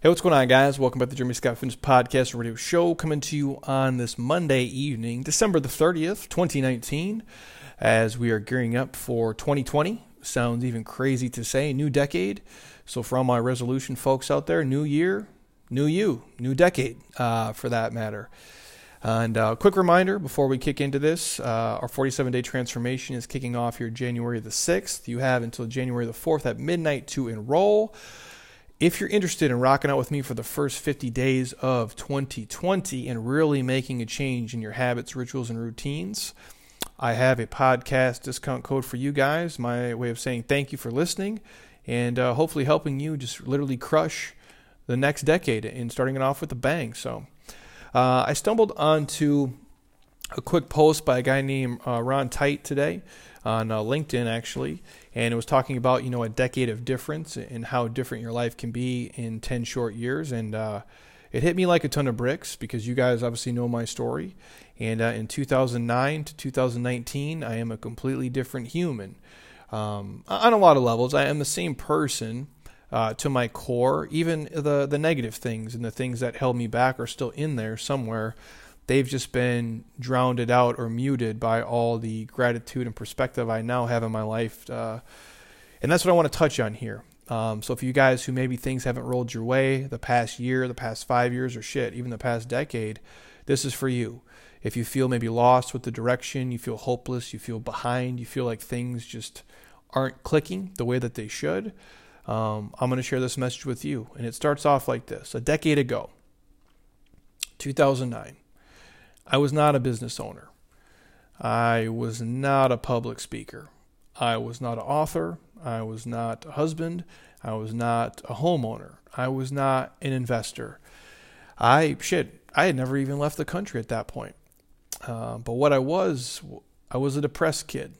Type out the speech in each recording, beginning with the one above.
Hey, what's going on, guys? Welcome back to the Jeremy Scott Fitness Podcast Radio Show, coming to you on this Monday evening, December the 30th, 2019, as we are gearing up for 2020. Sounds even crazy to say, new decade. So, for all my resolution folks out there, new year, new you, new decade, uh, for that matter. And a uh, quick reminder before we kick into this uh, our 47 day transformation is kicking off here January the 6th. You have until January the 4th at midnight to enroll. If you're interested in rocking out with me for the first 50 days of 2020 and really making a change in your habits, rituals, and routines, I have a podcast discount code for you guys. My way of saying thank you for listening and uh, hopefully helping you just literally crush the next decade and starting it off with a bang. So uh, I stumbled onto a quick post by a guy named uh, Ron Tite today on uh, LinkedIn actually, and it was talking about you know a decade of difference and how different your life can be in ten short years, and uh, it hit me like a ton of bricks because you guys obviously know my story, and uh, in 2009 to 2019, I am a completely different human um, on a lot of levels. I am the same person. Uh, to my core, even the the negative things and the things that held me back are still in there somewhere they've just been drowned out or muted by all the gratitude and perspective I now have in my life. Uh, and that's what I want to touch on here. Um, so, for you guys who maybe things haven't rolled your way the past year, the past five years, or shit, even the past decade, this is for you. If you feel maybe lost with the direction, you feel hopeless, you feel behind, you feel like things just aren't clicking the way that they should, um, I'm going to share this message with you. And it starts off like this A decade ago, 2009, I was not a business owner. I was not a public speaker. I was not an author. I was not a husband. I was not a homeowner. I was not an investor. I, shit, I had never even left the country at that point. Uh, but what I was, I was a depressed kid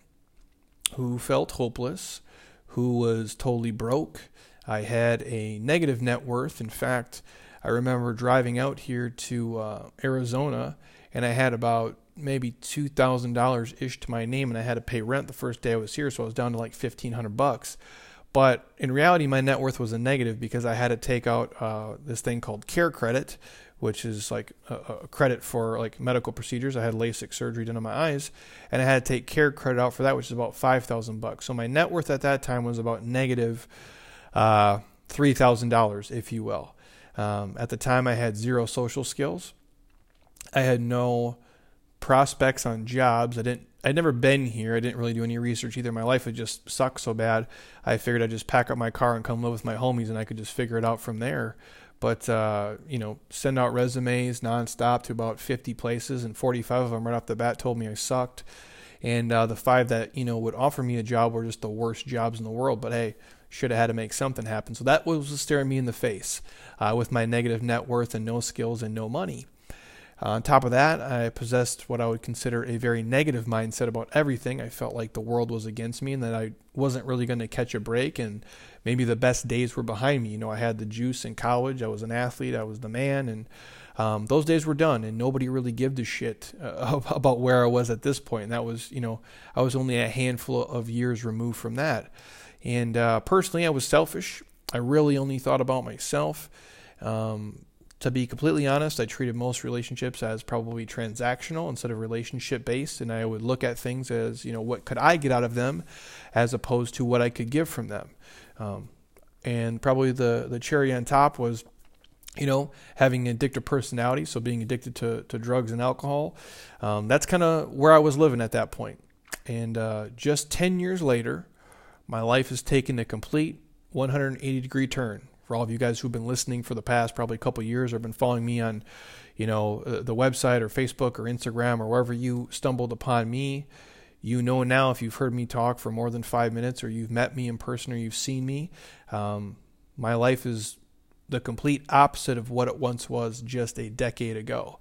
who felt hopeless, who was totally broke. I had a negative net worth. In fact, I remember driving out here to uh, Arizona and I had about maybe two thousand dollars ish to my name, and I had to pay rent the first day I was here, so I was down to like fifteen hundred bucks. But in reality, my net worth was a negative because I had to take out uh, this thing called Care Credit, which is like a, a, credit for like medical procedures. I had LASIK surgery done on my eyes, and I had to take Care Credit out for that, which is about five thousand bucks. So my net worth at that time was about negative uh, three thousand dollars, if you will. Um, at the time, I had zero social skills. I had no prospects on jobs. I didn't. I'd never been here. I didn't really do any research either. My life had just sucked so bad. I figured I'd just pack up my car and come live with my homies, and I could just figure it out from there. But uh, you know, send out resumes nonstop to about 50 places, and 45 of them right off the bat told me I sucked. And uh, the five that you know would offer me a job were just the worst jobs in the world. But hey, should have had to make something happen. So that was staring me in the face uh, with my negative net worth and no skills and no money. Uh, on top of that, I possessed what I would consider a very negative mindset about everything. I felt like the world was against me and that I wasn't really going to catch a break, and maybe the best days were behind me. You know, I had the juice in college, I was an athlete, I was the man, and um, those days were done, and nobody really gave a shit uh, about where I was at this point. And that was, you know, I was only a handful of years removed from that. And uh, personally, I was selfish. I really only thought about myself. Um, to be completely honest, I treated most relationships as probably transactional instead of relationship based, and I would look at things as you know what could I get out of them, as opposed to what I could give from them. Um, and probably the the cherry on top was, you know, having an addictive personality, so being addicted to to drugs and alcohol. Um, that's kind of where I was living at that point. And uh, just ten years later, my life has taken a complete 180 degree turn for all of you guys who've been listening for the past probably a couple years or been following me on, you know, uh, the website or Facebook or Instagram or wherever you stumbled upon me, you know now if you've heard me talk for more than five minutes or you've met me in person or you've seen me, um, my life is the complete opposite of what it once was just a decade ago.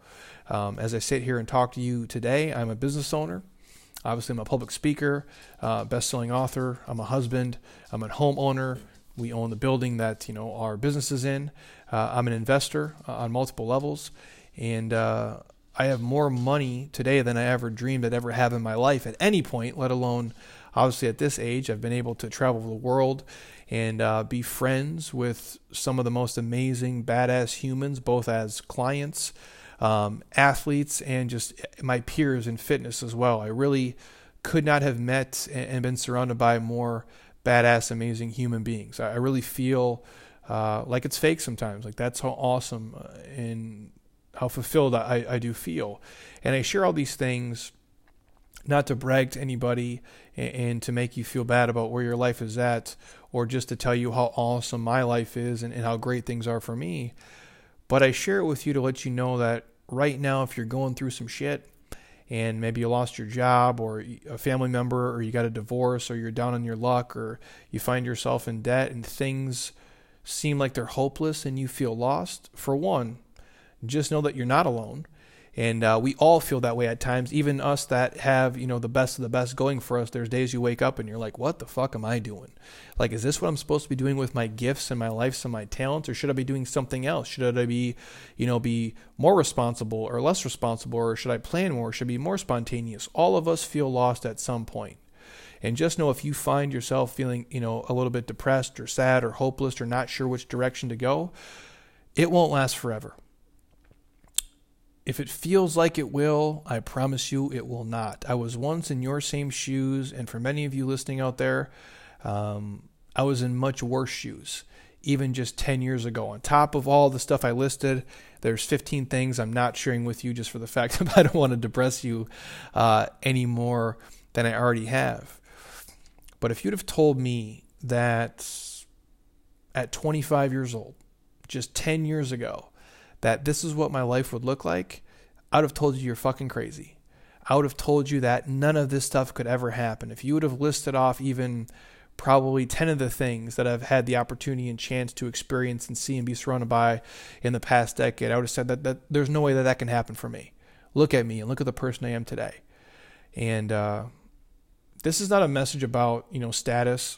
Um, as I sit here and talk to you today, I'm a business owner. Obviously, I'm a public speaker, uh, best-selling author. I'm a husband. I'm a homeowner. We own the building that you know our business is in. Uh, I'm an investor uh, on multiple levels, and uh, I have more money today than I ever dreamed I'd ever have in my life at any point, let alone obviously at this age, I've been able to travel the world and uh, be friends with some of the most amazing, badass humans, both as clients, um, athletes, and just my peers in fitness as well. I really could not have met and been surrounded by more badass, amazing human beings. I really feel uh, like it's fake sometimes. Like that's how awesome uh, and how fulfilled I, I do feel. And I share all these things not to brag to anybody and, and, to make you feel bad about where your life is at or just to tell you how awesome my life is and, and how great things are for me. But I share it with you to let you know that right now, if you're going through some shit, and maybe you lost your job or a family member or you got a divorce or you're down on your luck or you find yourself in debt and things seem like they're hopeless and you feel lost, for one, just know that you're not alone. And uh, we all feel that way at times, even us that have, you know, the best of the best going for us. There's days you wake up and you're like, what the fuck am I doing? Like, is this what I'm supposed to be doing with my gifts and my life and my talents? Or should I be doing something else? Should I be, you know, be more responsible or less responsible? Or should I plan more? Should I be more spontaneous? All of us feel lost at some point. And just know if you find yourself feeling, you know, a little bit depressed or sad or hopeless or not sure which direction to go, it won't last forever if it feels like it will, I promise you it will not. I was once in your same shoes, and for many of you listening out there, um, I was in much worse shoes, even just 10 years ago. On top of all the stuff I listed, there's 15 things I'm not sharing with you just for the fact that I don't want to depress you uh, any more than I already have. But if you'd have told me that at 25 years old, just 10 years ago, that this is what my life would look like, I would have told you you're fucking crazy. I would have told you that none of this stuff could ever happen. If you would have listed off even probably 10 of the things that I've had the opportunity and chance to experience and see and be surrounded by in the past decade, I would have said that, that there's no way that that can happen for me. Look at me and look at the person I am today. And uh, this is not a message about, you know, status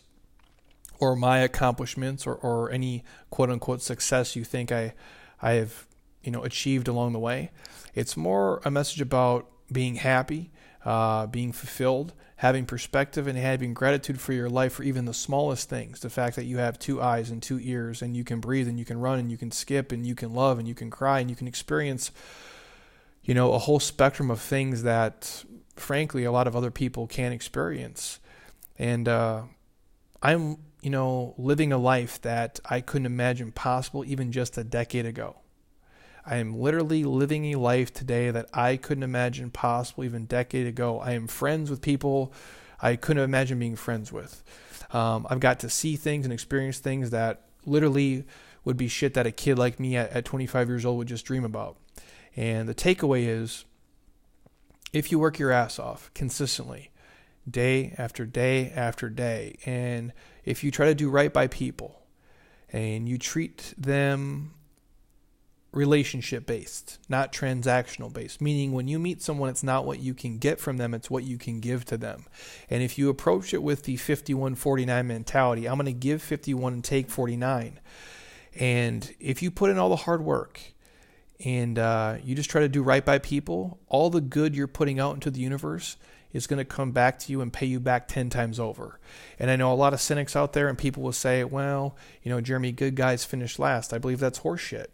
or my accomplishments or, or any quote unquote success you think I, I have you know achieved along the way. It's more a message about being happy, uh, being fulfilled, having perspective, and having gratitude for your life for even the smallest things. The fact that you have two eyes and two ears, and you can breathe, and you can run, and you can skip, and you can love, and you can cry, and you can experience, you know, a whole spectrum of things that, frankly, a lot of other people can't experience. And uh, I'm, you know, living a life that I couldn't imagine possible even just a decade ago. I am literally living a life today that I couldn't imagine possible even a decade ago. I am friends with people I couldn't imagine being friends with. Um, I've got to see things and experience things that literally would be shit that a kid like me at, at 25 years old would just dream about. And the takeaway is if you work your ass off consistently, day after day after day, and if you try to do right by people and you treat them relationship based, not transactional based. Meaning, when you meet someone, it's not what you can get from them, it's what you can give to them. And if you approach it with the 51 49 mentality, I'm going to give 51 and take 49. And if you put in all the hard work and uh, you just try to do right by people, all the good you're putting out into the universe is going to come back to you and pay you back 10 times over. And I know a lot of cynics out there, and people will say, well, you know, Jeremy, good guys finish last. I believe that's horseshit.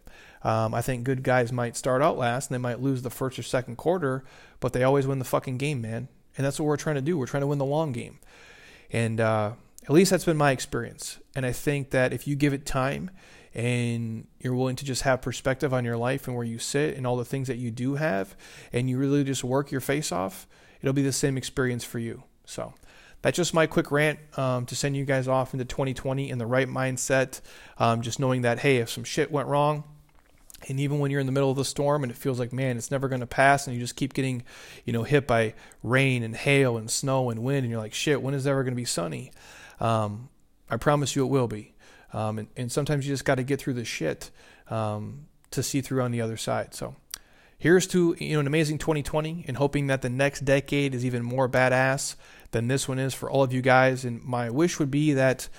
Um, I think good guys might start out last and they might lose the first or second quarter, but they always win the fucking game, man. And that's what we're trying to do. We're trying to win the long game. And uh, at least that's been my experience. And I think that if you give it time and you're willing to just have perspective on your life and where you sit and all the things that you do have, and you really just work your face off, it'll be the same experience for you. So that's just my quick rant um, to send you guys off into 2020 in the right mindset. Um, just knowing that, hey, if some shit went wrong, and even when you're in the middle of the storm and it feels like, man, it's never going to pass, and you just keep getting, you know, hit by rain and hail and snow and wind, and you're like, shit, when is it ever going to be sunny? Um, I promise you it will be. Um, and, and, sometimes you just got to get through the shit um, to see through on the other side. So here's to you know an amazing 2020, and hoping that the next decade is even more badass than this one is for all of you guys. And my wish would be that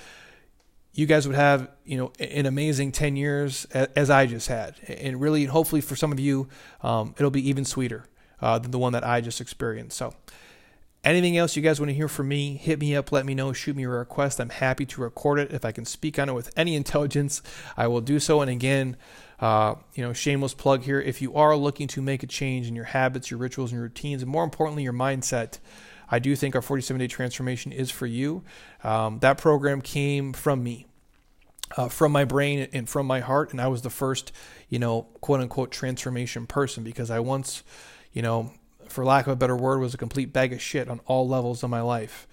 you guys would have you know an amazing 10 years as i just had and really hopefully for some of you um, it'll be even sweeter uh, than the one that i just experienced so Anything else you guys want to hear from me, hit me up, let me know, shoot me a request. I'm happy to record it. If I can speak on it with any intelligence, I will do so. And again, uh, you know, shameless plug here. If you are looking to make a change in your habits, your rituals, and your routines, and more importantly, your mindset, I do think our 47 day transformation is for you. Um, that program came from me. Uh, from my brain and from my heart, and I was the first, you know, quote unquote transformation person because I once, you know, for lack of a better word, was a complete bag of shit on all levels of my life.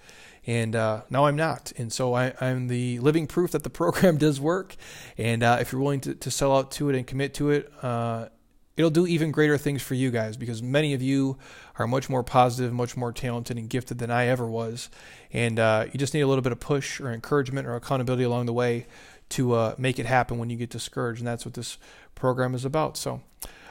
And uh, now I'm not. And so I, am the living proof that the program does work. And uh, if you're willing to, to sell out to it and commit to it, uh, it'll do even greater things for you guys because many of you are much more positive, much more talented and gifted than I ever was. And uh, you just need a little bit of push or encouragement or accountability along the way to uh, make it happen when you get discouraged. And that's what this program is about. So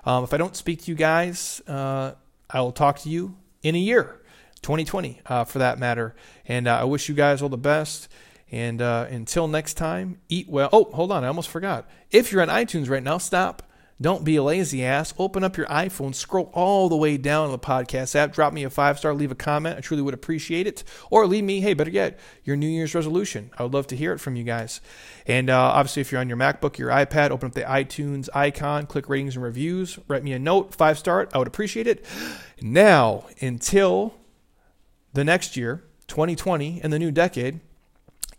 um, if I don't speak to you guys, uh, I will talk to you in a year, 2020, uh, for that matter. And uh, I wish you guys all the best. And uh, until next time, eat well. Oh, hold on, I almost forgot. If you're on iTunes right now, stop don't be a lazy ass. Open up your iPhone, scroll all the way down on the podcast app, drop me a five star, leave a comment. I truly would appreciate it. Or leave me, hey, better yet, your New Year's resolution. I would love to hear it from you guys. And uh, obviously, if you're on your MacBook, your iPad, open up the iTunes icon, click ratings and reviews, write me a note, five star. I would appreciate it. Now, until the next year, 2020, and the new decade,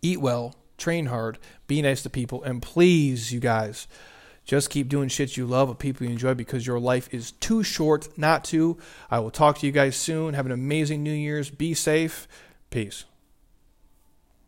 eat well, train hard, be nice to people, and please, you guys, just keep doing shit you love with people you enjoy because your life is too short not to. I will talk to you guys soon. Have an amazing New Year's. Be safe. Peace.